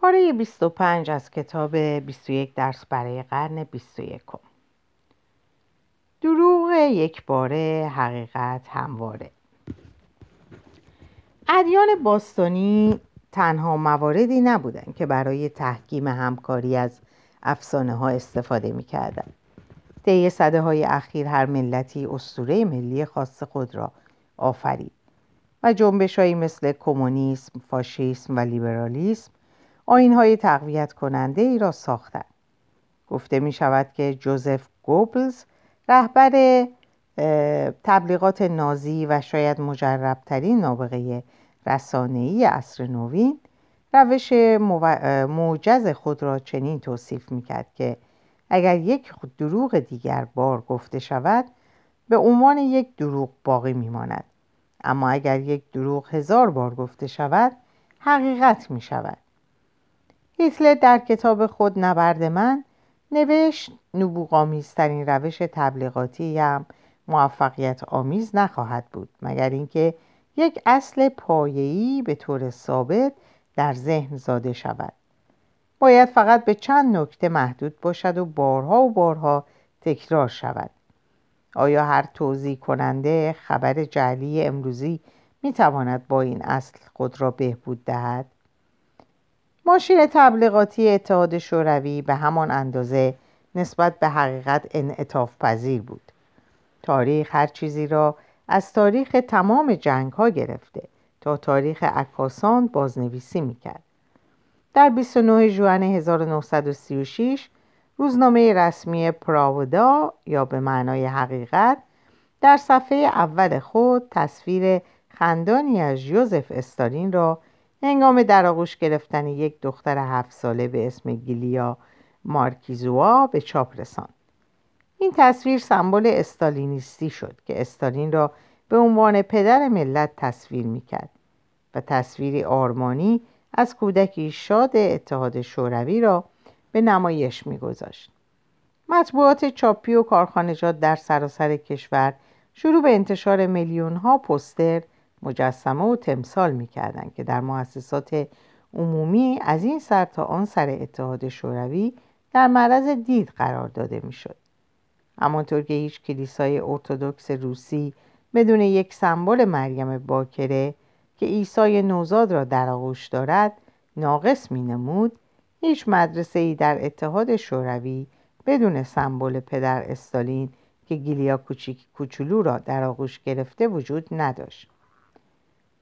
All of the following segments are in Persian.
پاره 25 از کتاب 21 درس برای قرن 21 دروغ یک باره حقیقت همواره ادیان باستانی تنها مواردی نبودند که برای تحکیم همکاری از افسانه ها استفاده می کردن. طی صده های اخیر هر ملتی اسطوره ملی خاص خود را آفرید و جنبش مثل کمونیسم، فاشیسم و لیبرالیسم آین های تقویت کننده ای را ساختند. گفته می شود که جوزف گوبلز رهبر تبلیغات نازی و شاید مجربترین نابغه رسانه‌ای عصر نوین روش موجز خود را چنین توصیف می‌کرد که اگر یک دروغ دیگر بار گفته شود به عنوان یک دروغ باقی میماند اما اگر یک دروغ هزار بار گفته شود حقیقت می شود هیتلر در کتاب خود نبرد من نوشت نبوغامیزترین روش تبلیغاتی هم موفقیت آمیز نخواهد بود مگر اینکه یک اصل پایه‌ای به طور ثابت در ذهن زاده شود باید فقط به چند نکته محدود باشد و بارها و بارها تکرار شود آیا هر توضیح کننده خبر جعلی امروزی می تواند با این اصل خود را بهبود دهد؟ ماشین تبلیغاتی اتحاد شوروی به همان اندازه نسبت به حقیقت انعطاف پذیر بود. تاریخ هر چیزی را از تاریخ تمام جنگ ها گرفته تا تاریخ عکاسان بازنویسی می‌کرد. در 29 ژوئن 1936 روزنامه رسمی پراودا یا به معنای حقیقت در صفحه اول خود تصویر خندانی از یوزف استالین را هنگام در آغوش گرفتن یک دختر هفت ساله به اسم گیلیا مارکیزوا به چاپ رساند. این تصویر سمبل استالینیستی شد که استالین را به عنوان پدر ملت تصویر می‌کرد و تصویری آرمانی از کودکی شاد اتحاد شوروی را به نمایش میگذاشت. مطبوعات چاپی و کارخانجات در سراسر کشور شروع به انتشار میلیون ها پستر مجسمه و تمثال می‌کردند که در مؤسسات عمومی از این سر تا آن سر اتحاد شوروی در معرض دید قرار داده می‌شد. همانطور که هیچ کلیسای ارتودکس روسی بدون یک سمبل مریم باکره که عیسی نوزاد را در آغوش دارد ناقص می نمود هیچ مدرسه ای در اتحاد شوروی بدون سمبل پدر استالین که گیلیا کوچولو را در آغوش گرفته وجود نداشت.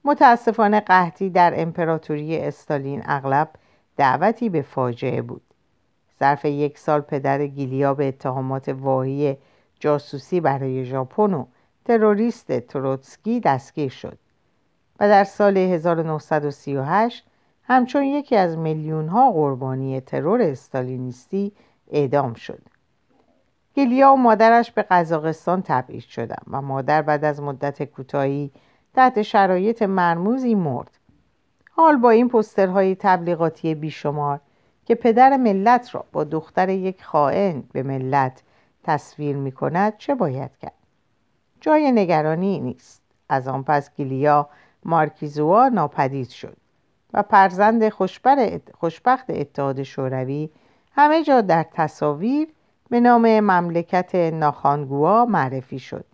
متاسفانه قحطی در امپراتوری استالین اغلب دعوتی به فاجعه بود. ظرف یک سال پدر گیلیا به اتهامات واهی جاسوسی برای ژاپن و تروریست تروتسکی دستگیر شد و در سال 1938 همچون یکی از میلیون ها قربانی ترور استالینیستی اعدام شد. گیلیا و مادرش به قزاقستان تبعید شدند و مادر بعد از مدت کوتاهی تحت شرایط مرموزی مرد. حال با این پسترهای تبلیغاتی بیشمار که پدر ملت را با دختر یک خائن به ملت تصویر می کند چه باید کرد؟ جای نگرانی نیست. از آن پس گیلیا مارکیزوا ناپدید شد و فرزند خوشبخت اتحاد شوروی همه جا در تصاویر به نام مملکت ناخانگوا معرفی شد.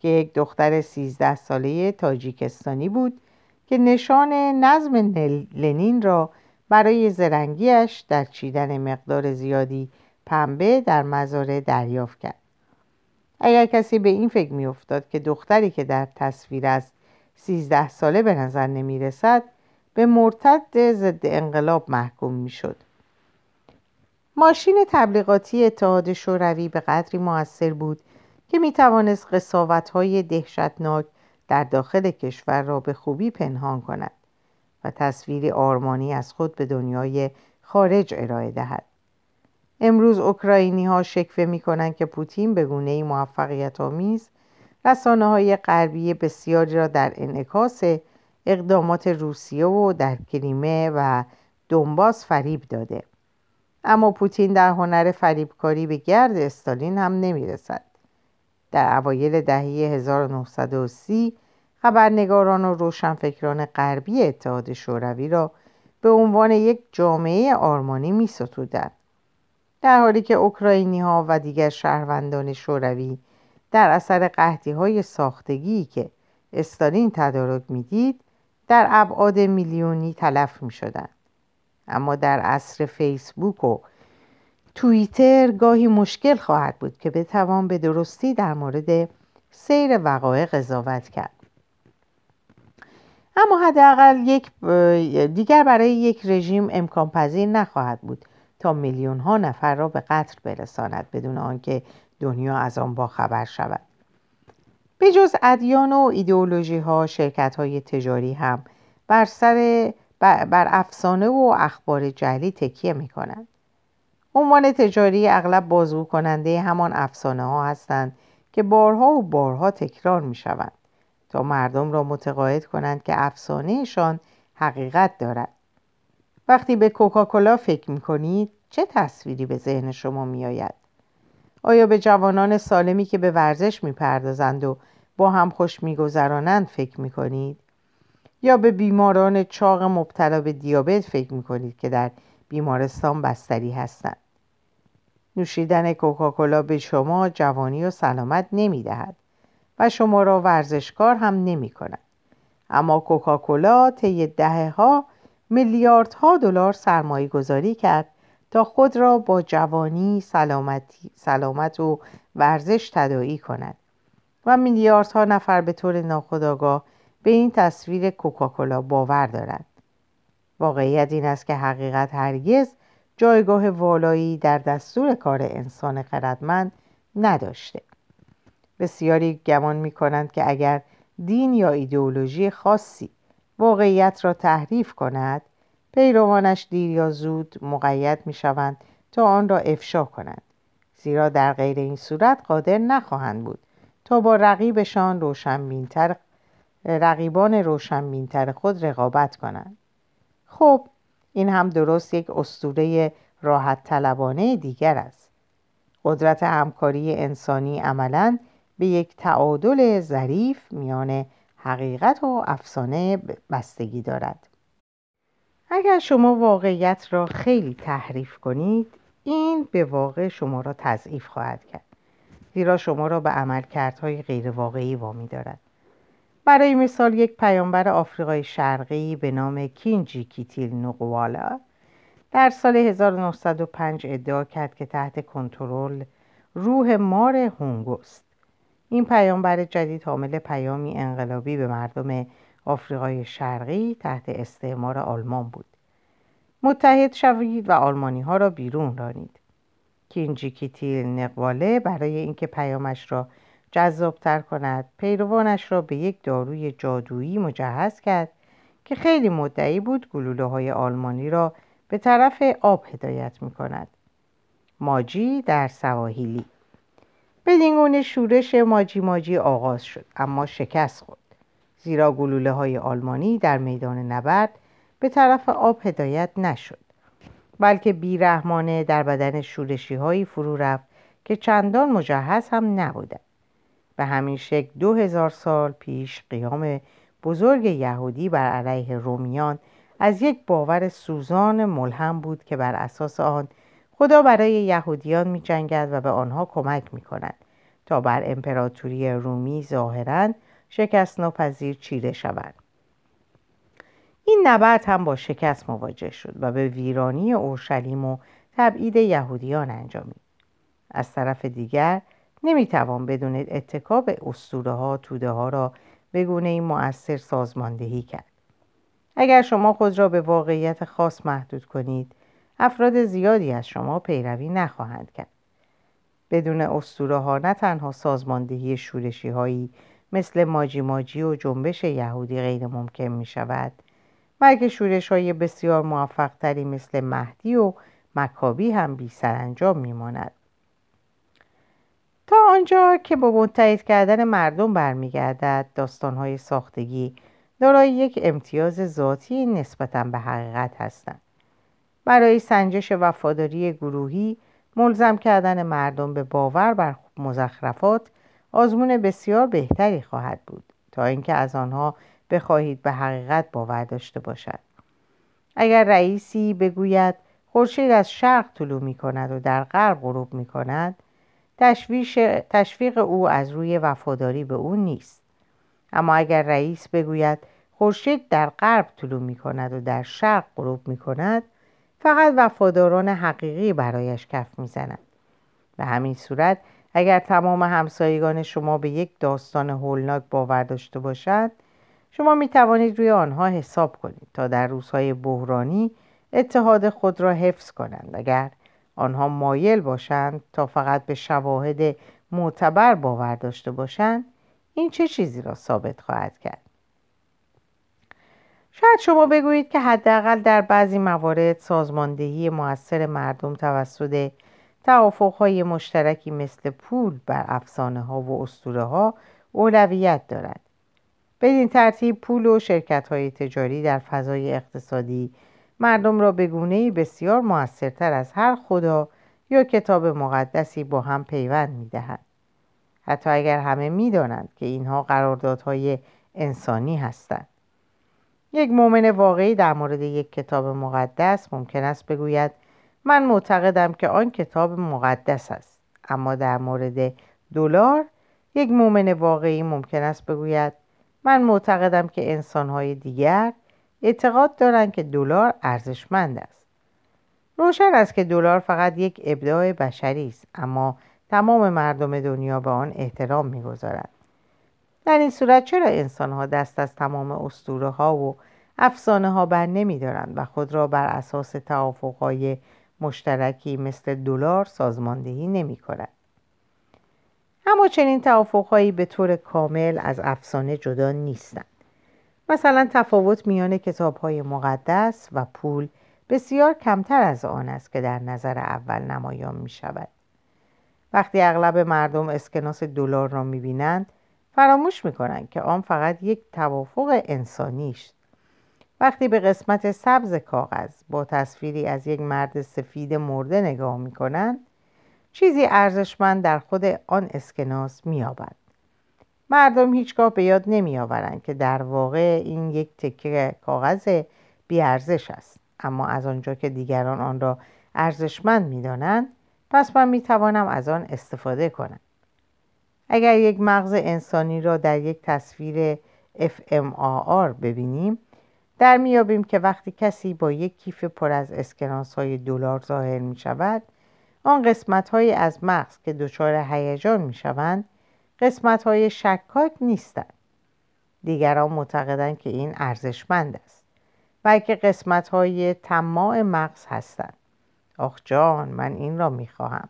که یک دختر سیزده ساله تاجیکستانی بود که نشان نظم لنین را برای زرنگیش در چیدن مقدار زیادی پنبه در مزاره دریافت کرد اگر کسی به این فکر میافتاد که دختری که در تصویر است سیزده ساله به نظر نمی رسد به مرتد ضد انقلاب محکوم می شد. ماشین تبلیغاتی اتحاد شوروی به قدری موثر بود که می توانست قصاوت های دهشتناک در داخل کشور را به خوبی پنهان کند و تصویری آرمانی از خود به دنیای خارج ارائه دهد. امروز اوکراینی ها شکوه می کنند که پوتین به گونه موفقیت آمیز رسانه های غربی بسیاری را در انعکاس اقدامات روسیه و در کریمه و دنباس فریب داده اما پوتین در هنر فریبکاری به گرد استالین هم نمی‌رسد در اوایل دهه 1930 خبرنگاران و روشنفکران غربی اتحاد شوروی را به عنوان یک جامعه آرمانی می ستودن. در حالی که اوکراینی ها و دیگر شهروندان شوروی در اثر قهدی های ساختگی که استالین تدارک می‌دید در ابعاد میلیونی تلف می شدن. اما در عصر فیسبوک و توییتر گاهی مشکل خواهد بود که بتوان به درستی در مورد سیر وقایع قضاوت کرد اما حداقل یک دیگر برای یک رژیم امکان پذیر نخواهد بود تا میلیون ها نفر را به قتل برساند بدون آنکه دنیا از آن باخبر شود به جز ادیان و ایدئولوژی ها شرکت های تجاری هم بر سر بر افسانه و اخبار جعلی تکیه می کنند. عنوان تجاری اغلب بازگو کننده همان افسانه ها هستند که بارها و بارها تکرار می شوند تا مردم را متقاعد کنند که افسانهشان حقیقت دارد. وقتی به کوکاکولا فکر می کنید چه تصویری به ذهن شما می آید؟ آیا به جوانان سالمی که به ورزش می پردازند و با هم خوش می گذرانند فکر می کنید؟ یا به بیماران چاق مبتلا به دیابت فکر می کنید که در بیمارستان بستری هستند؟ نوشیدن کوکاکولا به شما جوانی و سلامت نمی دهد و شما را ورزشکار هم نمی کند. اما کوکاکولا طی دهه ها میلیاردها دلار سرمایه گذاری کرد تا خود را با جوانی سلامتی، سلامت و ورزش تدایی کند و میلیاردها نفر به طور ناخودآگاه به این تصویر کوکاکولا باور دارند واقعیت این است که حقیقت هرگز جایگاه والایی در دستور کار انسان خردمند نداشته. بسیاری گمان می کنند که اگر دین یا ایدئولوژی خاصی واقعیت را تحریف کند پیروانش دیر یا زود مقید می شوند تا آن را افشا کنند. زیرا در غیر این صورت قادر نخواهند بود تا با رقیبشان روشنبینتر رقیبان روشنبینتر خود رقابت کنند. خب این هم درست یک استوره راحت طلبانه دیگر است. قدرت همکاری انسانی عملا به یک تعادل ظریف میان حقیقت و افسانه بستگی دارد. اگر شما واقعیت را خیلی تحریف کنید این به واقع شما را تضعیف خواهد کرد زیرا شما را به عملکردهای غیرواقعی وامی دارد. برای مثال یک پیامبر آفریقای شرقی به نام کینجی کیتیل نقوالا در سال 1905 ادعا کرد که تحت کنترل روح مار هونگوست این پیامبر جدید حامل پیامی انقلابی به مردم آفریقای شرقی تحت استعمار آلمان بود. متحد شوید و آلمانی ها را بیرون رانید. کینجی کیتیل نقواله برای اینکه پیامش را جذابتر کند. پیروانش را به یک داروی جادویی مجهز کرد که خیلی مدعی بود گلوله های آلمانی را به طرف آب هدایت می کند. ماجی در سواحیلی. بدین گونه شورش ماجی ماجی آغاز شد اما شکست خورد. زیرا گلوله های آلمانی در میدان نبرد به طرف آب هدایت نشد بلکه بیرحمانه در بدن شورشی هایی فرو رفت که چندان مجهز هم نبودند. به همین شکل دو هزار سال پیش قیام بزرگ یهودی بر علیه رومیان از یک باور سوزان ملهم بود که بر اساس آن خدا برای یهودیان می جنگد و به آنها کمک می کند تا بر امپراتوری رومی ظاهرا شکست ناپذیر چیره شوند. این نبرد هم با شکست مواجه شد و به ویرانی اورشلیم و تبعید یهودیان انجامید. از طرف دیگر نمی‌توان بدون اتکا به اسطوره ها توده ها را به گونه مؤثر سازماندهی کرد اگر شما خود را به واقعیت خاص محدود کنید افراد زیادی از شما پیروی نخواهند کرد بدون اسطوره ها نه تنها سازماندهی شورشی هایی مثل ماجی ماجی و جنبش یهودی غیر ممکن می شود بلکه شورش های بسیار موفق تری مثل مهدی و مکابی هم بی سرانجام می ماند. آنجا که با متحد کردن مردم برمیگردد داستانهای ساختگی دارای یک امتیاز ذاتی نسبتا به حقیقت هستند. برای سنجش وفاداری گروهی ملزم کردن مردم به باور بر مزخرفات آزمون بسیار بهتری خواهد بود تا اینکه از آنها بخواهید به حقیقت باور داشته باشد. اگر رئیسی بگوید خورشید از شرق طلوع می کند و در غرب غروب می کند تشویق او از روی وفاداری به او نیست اما اگر رئیس بگوید خورشید در غرب طلوع می کند و در شرق غروب می کند فقط وفاداران حقیقی برایش کف می زند. به همین صورت اگر تمام همسایگان شما به یک داستان هولناک باور داشته باشند شما می توانید روی آنها حساب کنید تا در روزهای بحرانی اتحاد خود را حفظ کنند اگر آنها مایل باشند تا فقط به شواهد معتبر باور داشته باشند این چه چیزی را ثابت خواهد کرد؟ شاید شما بگویید که حداقل در بعضی موارد سازماندهی موثر مردم توسط توافقهای مشترکی مثل پول بر افسانه ها و اسطوره ها اولویت دارد. بدین ترتیب پول و شرکت های تجاری در فضای اقتصادی مردم را به گونه بسیار موثرتر از هر خدا یا کتاب مقدسی با هم پیوند می دهند. حتی اگر همه می دانند که اینها قراردادهای انسانی هستند. یک مؤمن واقعی در مورد یک کتاب مقدس ممکن است بگوید من معتقدم که آن کتاب مقدس است اما در مورد دلار یک مؤمن واقعی ممکن است بگوید من معتقدم که انسانهای دیگر اعتقاد دارند که دلار ارزشمند است. روشن است که دلار فقط یک ابداع بشری است اما تمام مردم دنیا به آن احترام می‌گذارند. در این صورت چرا انسان ها دست از تمام اسطوره ها و افسانه ها بر نمی دارند و خود را بر اساس توافق های مشترکی مثل دلار سازماندهی نمی کنند اما چنین توافقهایی به طور کامل از افسانه جدا نیستند. مثلا تفاوت میان کتاب های مقدس و پول بسیار کمتر از آن است که در نظر اول نمایان می شود وقتی اغلب مردم اسکناس دلار را می بینند فراموش می کنند که آن فقط یک توافق انسانی است. وقتی به قسمت سبز کاغذ با تصویری از یک مرد سفید مرده نگاه می کنند چیزی ارزشمند در خود آن اسکناس میابد مردم هیچگاه به یاد نمیآورند که در واقع این یک تکه کاغذ بیارزش است. اما از آنجا که دیگران آن را ارزشمند می‌دانند پس من می‌توانم از آن استفاده کنم. اگر یک مغز انسانی را در یک تصویر fMRI ببینیم در میابیم که وقتی کسی با یک کیف پر از اسکناس های دلار ظاهر می شود آن قسمت های از مغز که دچار هیجان می شوند قسمت های شکاک نیستند دیگران معتقدند که این ارزشمند است بلکه قسمت های تماع مغز هستند آخ جان من این را می خواهم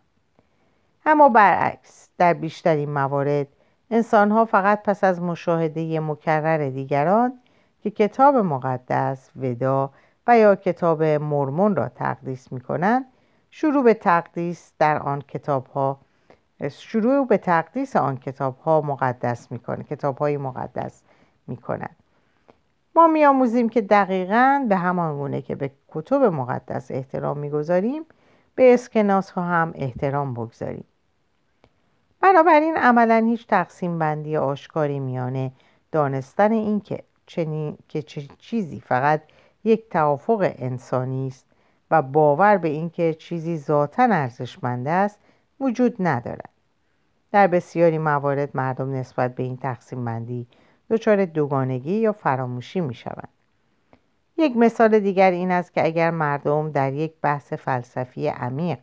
اما برعکس در بیشترین موارد انسان ها فقط پس از مشاهده مکرر دیگران که کتاب مقدس ودا و یا کتاب مرمون را تقدیس می کنند شروع به تقدیس در آن کتاب ها شروع به تقدیس آن کتاب ها مقدس می کنه کتاب های مقدس می کنند ما میآموزیم که دقیقا به همان گونه که به کتب مقدس احترام می‌گذاریم به اسکناس ها هم احترام بگذاریم. بنابراین عملا هیچ تقسیم بندی آشکاری میانه دانستن این که چنین که چیزی فقط یک توافق انسانی است و باور به اینکه چیزی ذاتا ارزشمند است وجود ندارد در بسیاری موارد مردم نسبت به این تقسیم بندی دچار دوگانگی یا فراموشی می شوند. یک مثال دیگر این است که اگر مردم در یک بحث فلسفی عمیق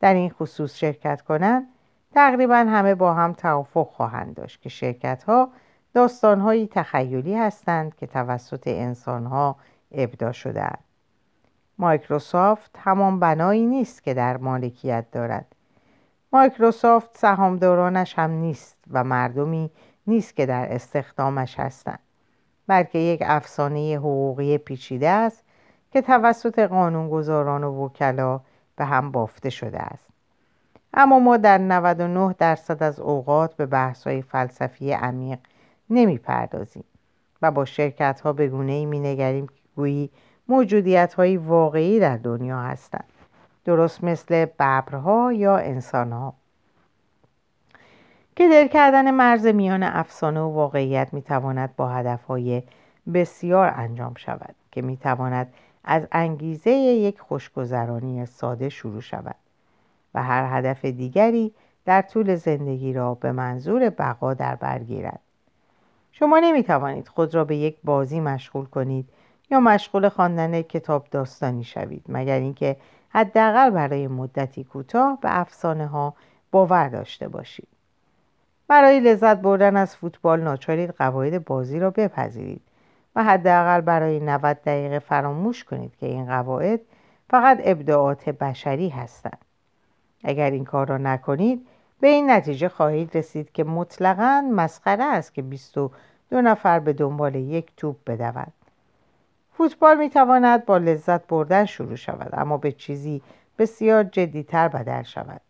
در این خصوص شرکت کنند تقریبا همه با هم توافق خواهند داشت که شرکت ها داستانهایی تخیلی هستند که توسط انسانها ابدا شدهاند مایکروسافت همان بنایی نیست که در مالکیت دارد. مایکروسافت سهامدارانش هم نیست و مردمی نیست که در استخدامش هستند بلکه یک افسانه حقوقی پیچیده است که توسط قانونگذاران و وکلا به هم بافته شده است. اما ما در 99 درصد از اوقات به بحث های فلسفی عمیق پردازیم و با شرکت ها به گونه ای که گویی موجودیت های واقعی در دنیا هستند. درست مثل ببرها یا انسانها. که در کردن مرز میان افسانه و واقعیت می تواند با هدف های بسیار انجام شود که می تواند از انگیزه یک خوشگذرانی ساده شروع شود و هر هدف دیگری در طول زندگی را به منظور بقا در بر گیرد. شما نمی توانید خود را به یک بازی مشغول کنید یا مشغول خواندن کتاب داستانی شوید مگر اینکه حداقل برای مدتی کوتاه به افسانه ها باور داشته باشید. برای لذت بردن از فوتبال ناچارید قواعد بازی را بپذیرید و حداقل برای 90 دقیقه فراموش کنید که این قواعد فقط ابداعات بشری هستند. اگر این کار را نکنید به این نتیجه خواهید رسید که مطلقا مسخره است که 22 نفر به دنبال یک توپ بدود فوتبال می تواند با لذت بردن شروع شود اما به چیزی بسیار جدیتر بدل شود.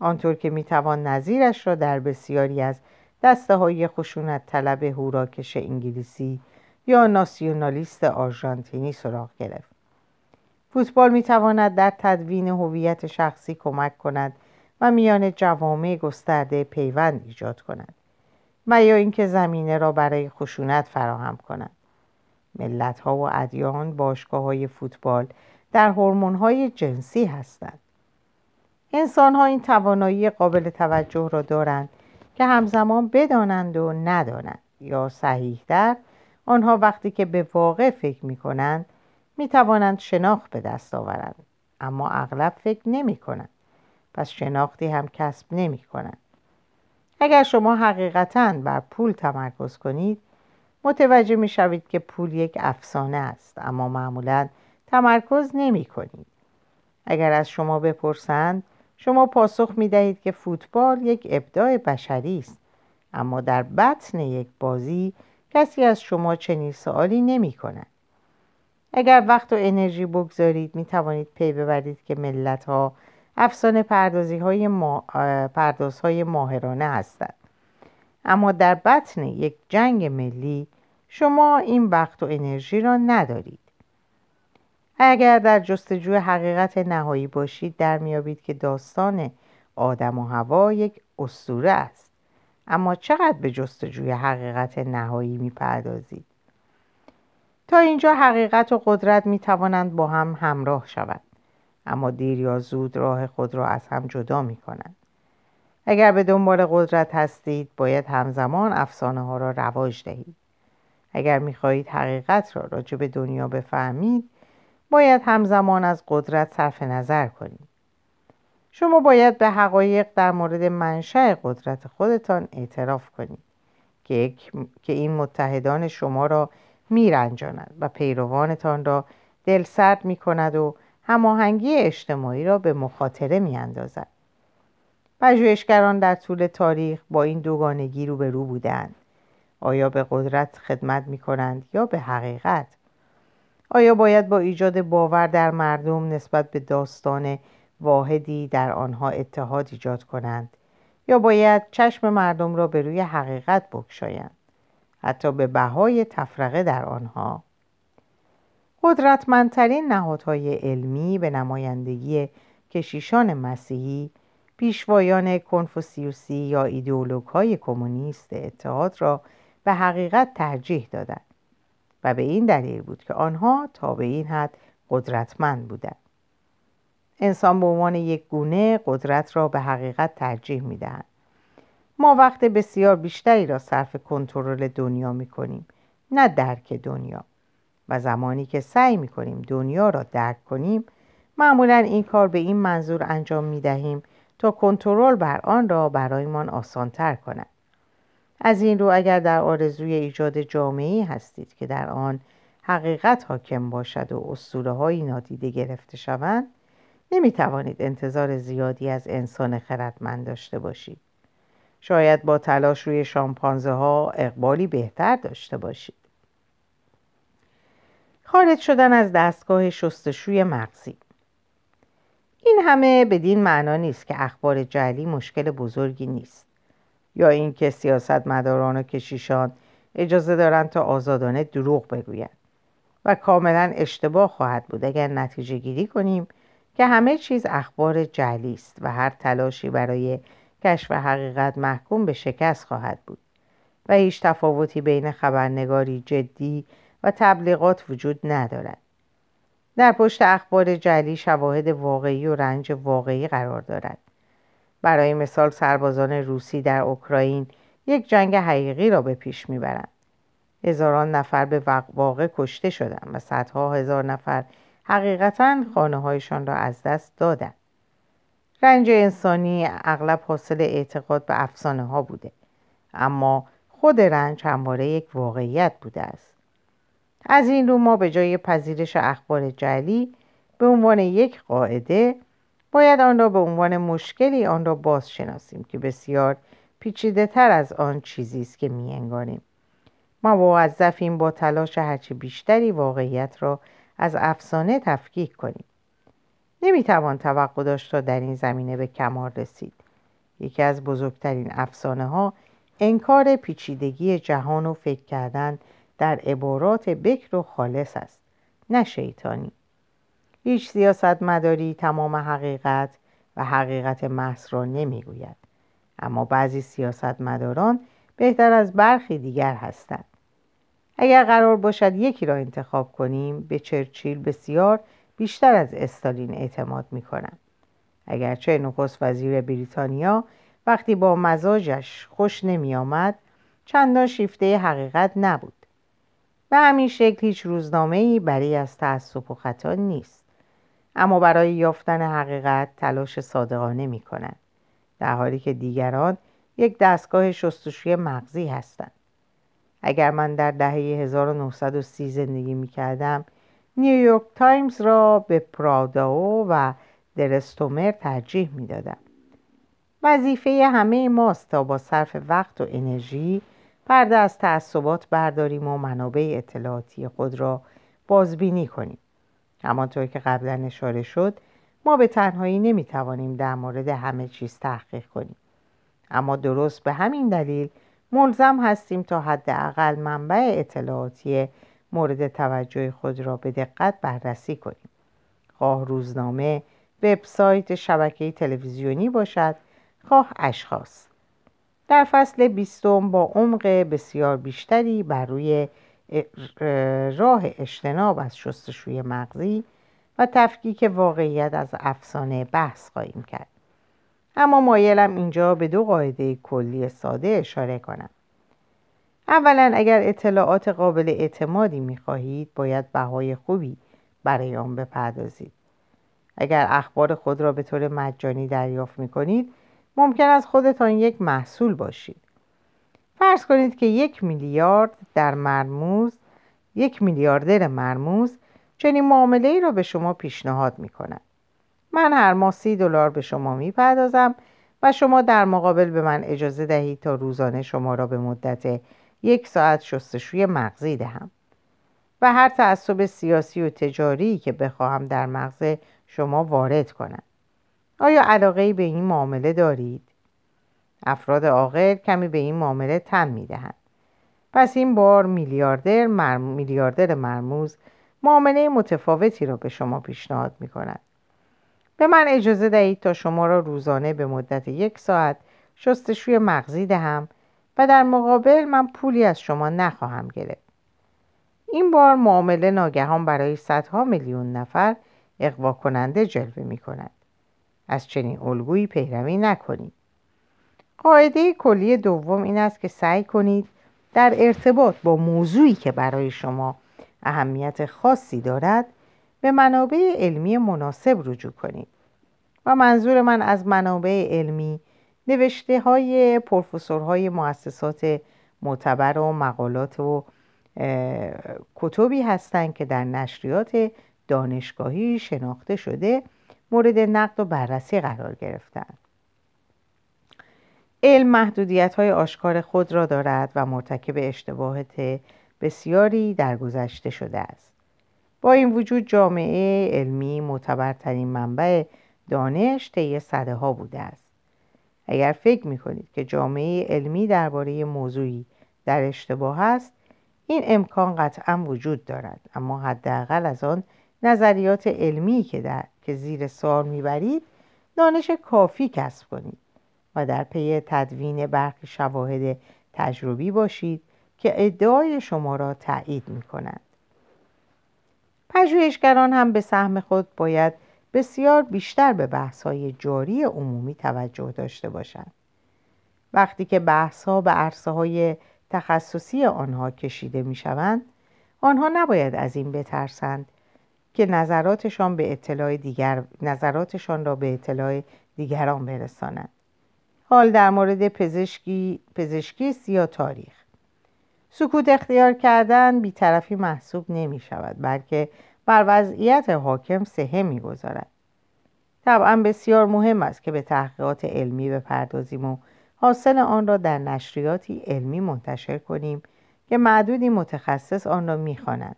آنطور که می توان نظیرش را در بسیاری از دسته های خشونت طلب هوراکش انگلیسی یا ناسیونالیست آرژانتینی سراغ گرفت. فوتبال می تواند در تدوین هویت شخصی کمک کند و میان جوامع گسترده پیوند ایجاد کند و یا اینکه زمینه را برای خشونت فراهم کند. ملت ها و ادیان باشگاه های فوتبال در هورمون های جنسی هستند. انسان ها این توانایی قابل توجه را دارند که همزمان بدانند و ندانند یا صحیحتر آنها وقتی که به واقع فکر می کنند می توانند شناخت به دست آورند. اما اغلب فکر نمی کنند پس شناختی هم کسب نمی کنند اگر شما حقیقتا بر پول تمرکز کنید متوجه می شوید که پول یک افسانه است اما معمولا تمرکز نمی کنید اگر از شما بپرسند شما پاسخ می دهید که فوتبال یک ابداع بشری است اما در بطن یک بازی کسی از شما چنین سوالی نمی کند اگر وقت و انرژی بگذارید می توانید پی ببرید که ملت ها افسانه پردازی های ما... های ماهرانه هستند. اما در بطن یک جنگ ملی شما این وقت و انرژی را ندارید. اگر در جستجوی حقیقت نهایی باشید در میابید که داستان آدم و هوا یک اسطوره است. اما چقدر به جستجوی حقیقت نهایی می‌پردازید؟ تا اینجا حقیقت و قدرت می توانند با هم همراه شوند. اما دیر یا زود راه خود را از هم جدا می کنند اگر به دنبال قدرت هستید باید همزمان افسانه ها را رواج دهید. اگر می خواهید حقیقت را راجع به دنیا بفهمید باید همزمان از قدرت صرف نظر کنید شما باید به حقایق در مورد منشأ قدرت خودتان اعتراف کنید که, که این متحدان شما را میرنجاند و پیروانتان را دلسرد می کند و هماهنگی اجتماعی را به مخاطره می اندازد. پژوهشگران در طول تاریخ با این دوگانگی روبرو بودند. آیا به قدرت خدمت می کنند یا به حقیقت؟ آیا باید با ایجاد باور در مردم نسبت به داستان واحدی در آنها اتحاد ایجاد کنند؟ یا باید چشم مردم را به روی حقیقت بکشایند؟ حتی به بهای تفرقه در آنها؟ قدرتمندترین نهادهای علمی به نمایندگی کشیشان مسیحی پیشوایان کنفوسیوسی یا ایدئولوگ های کمونیست اتحاد را به حقیقت ترجیح دادند و به این دلیل بود که آنها تا به این حد قدرتمند بودند. انسان به عنوان یک گونه قدرت را به حقیقت ترجیح می‌دهند. ما وقت بسیار بیشتری را صرف کنترل دنیا می کنیم نه درک دنیا. و زمانی که سعی می کنیم دنیا را درک کنیم معمولا این کار به این منظور انجام می دهیم تا کنترل بر آن را برایمان آسانتر کند. از این رو اگر در آرزوی ایجاد جامعه هستید که در آن حقیقت حاکم باشد و اسطوره های نادیده گرفته شوند نمی توانید انتظار زیادی از انسان خردمند داشته باشید. شاید با تلاش روی شامپانزه ها اقبالی بهتر داشته باشید. خارج شدن از دستگاه شستشوی مغزی. این همه بدین معنا نیست که اخبار جعلی مشکل بزرگی نیست. یا اینکه سیاستمداران و کشیشان اجازه دارند تا آزادانه دروغ بگویند و کاملا اشتباه خواهد بود اگر نتیجه گیری کنیم که همه چیز اخبار جعلی است و هر تلاشی برای کشف حقیقت محکوم به شکست خواهد بود و هیچ تفاوتی بین خبرنگاری جدی و تبلیغات وجود ندارد. در پشت اخبار جلی شواهد واقعی و رنج واقعی قرار دارد. برای مثال سربازان روسی در اوکراین یک جنگ حقیقی را به پیش می‌برند. هزاران نفر به واقع کشته شدند و صدها هزار نفر حقیقتا خانه هایشان را از دست دادند. رنج انسانی اغلب حاصل اعتقاد به افسانه ها بوده اما خود رنج همواره یک واقعیت بوده است. از این رو ما به جای پذیرش اخبار جلی به عنوان یک قاعده باید آن را به عنوان مشکلی آن را باز شناسیم که بسیار پیچیده تر از آن چیزی است که میانگانیم. ما موظفیم با تلاش هرچه بیشتری واقعیت را از افسانه تفکیک کنیم. نمی‌توان توقع داشت تا در این زمینه به کمال رسید. یکی از بزرگترین افسانه ها انکار پیچیدگی جهان و فکر کردن در عبارات بکر و خالص است نه شیطانی. هیچ سیاست مداری تمام حقیقت و حقیقت محض را نمی‌گوید اما بعضی سیاست مداران بهتر از برخی دیگر هستند اگر قرار باشد یکی را انتخاب کنیم به چرچیل بسیار بیشتر از استالین اعتماد می کنم. اگرچه نخست وزیر بریتانیا وقتی با مزاجش خوش نمی آمد چندان شیفته حقیقت نبود. به همین شکل هیچ روزنامه ای برای از تعصب و خطا نیست. اما برای یافتن حقیقت تلاش صادقانه می کند. در حالی که دیگران یک دستگاه شستشوی مغزی هستند. اگر من در دهه 1930 زندگی می کردم نیویورک تایمز را به پراداو و درستومر ترجیح می دادم. وظیفه همه ماست تا با صرف وقت و انرژی پرده از تعصبات برداریم و منابع اطلاعاتی خود را بازبینی کنیم. همانطور که قبلا اشاره شد ما به تنهایی نمی توانیم در مورد همه چیز تحقیق کنیم. اما درست به همین دلیل ملزم هستیم تا حداقل منبع اطلاعاتی مورد توجه خود را به دقت بررسی کنیم خواه روزنامه وبسایت شبکه تلویزیونی باشد خواه اشخاص در فصل بیستم با عمق بسیار بیشتری بر روی راه اجتناب از شستشوی مغزی و تفکیک واقعیت از افسانه بحث خواهیم کرد. اما مایلم اینجا به دو قاعده کلی ساده اشاره کنم. اولا اگر اطلاعات قابل اعتمادی می‌خواهید باید بهای خوبی برای آن بپردازید. اگر اخبار خود را به طور مجانی دریافت می‌کنید ممکن است خودتان یک محصول باشید. فرض کنید که یک میلیارد در مرموز یک میلیاردر مرموز چنین معامله ای را به شما پیشنهاد می من هر ماه سی دلار به شما می‌پردازم و شما در مقابل به من اجازه دهید تا روزانه شما را به مدت یک ساعت شستشوی مغزی دهم و هر تعصب سیاسی و تجاری که بخواهم در مغز شما وارد کنم آیا علاقه به این معامله دارید؟ افراد عاقل کمی به این معامله تن می‌دهند. پس این بار میلیاردر, میلیاردر مرموز معامله متفاوتی را به شما پیشنهاد می کند. به من اجازه دهید تا شما را روزانه به مدت یک ساعت شستشوی مغزی دهم و در مقابل من پولی از شما نخواهم گرفت. این بار معامله ناگهان برای صدها میلیون نفر اقوا کننده جلوه می کند از چنین الگویی پیروی نکنید. قاعده کلی دوم این است که سعی کنید در ارتباط با موضوعی که برای شما اهمیت خاصی دارد به منابع علمی مناسب رجوع کنید. و منظور من از منابع علمی نوشته های پروفسورهای مؤسسات معتبر و مقالات و کتبی هستند که در نشریات دانشگاهی شناخته شده مورد نقد و بررسی قرار گرفتند. علم محدودیت های آشکار خود را دارد و مرتکب اشتباهات بسیاری در گذشته شده است. با این وجود جامعه علمی معتبرترین منبع دانش طی صده ها بوده است. اگر فکر می کنید که جامعه علمی درباره موضوعی در اشتباه است این امکان قطعا وجود دارد. اما حداقل از آن نظریات علمی که, در... که زیر سوال می‌برید دانش کافی کسب کنید. و در پی تدوین برخی شواهد تجربی باشید که ادعای شما را تایید می کنند. پژوهشگران هم به سهم خود باید بسیار بیشتر به بحث‌های جاری عمومی توجه داشته باشند وقتی که بحث‌ها به عرصه های تخصصی آنها کشیده می شوند آنها نباید از این بترسند که نظراتشان به اطلاع دیگر نظراتشان را به اطلاع دیگران برسانند حال در مورد پزشکی پزشکی یا تاریخ سکوت اختیار کردن بیطرفی محسوب نمی شود بلکه بر وضعیت حاکم سهه می گذارد. طبعا بسیار مهم است که به تحقیقات علمی بپردازیم و حاصل آن را در نشریاتی علمی منتشر کنیم که معدودی متخصص آن را می‌خوانند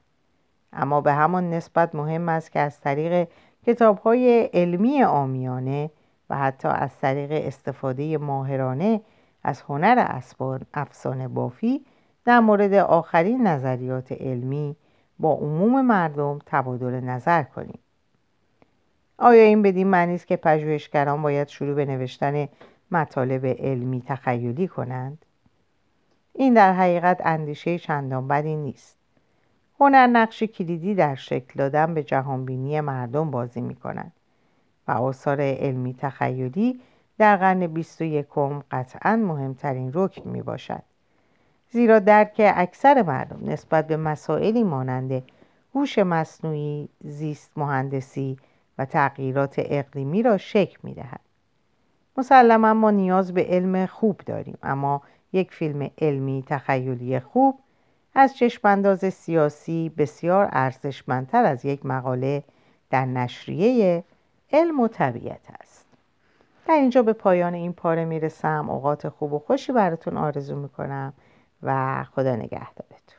اما به همان نسبت مهم است که از طریق کتاب های علمی آمیانه و حتی از طریق استفاده ماهرانه از هنر افسانه بافی در مورد آخرین نظریات علمی با عموم مردم تبادل نظر کنیم. آیا این بدین معنی است که پژوهشگران باید شروع به نوشتن مطالب علمی تخیلی کنند؟ این در حقیقت اندیشه چندان بدی نیست. هنر نقش کلیدی در شکل دادن به جهانبینی مردم بازی می کند و آثار علمی تخیلی در قرن بیست و یکم قطعا مهمترین رکن می باشد زیرا درک اکثر مردم نسبت به مسائلی مانند هوش مصنوعی، زیست مهندسی و تغییرات اقلیمی را شکل می دهد. مسلما ما نیاز به علم خوب داریم اما یک فیلم علمی تخیلی خوب از چشمانداز سیاسی بسیار ارزشمندتر از یک مقاله در نشریه علم و طبیعت است. در اینجا به پایان این پاره می‌رسم. اوقات خوب و خوشی براتون آرزو می‌کنم و خدا نگهدارتون.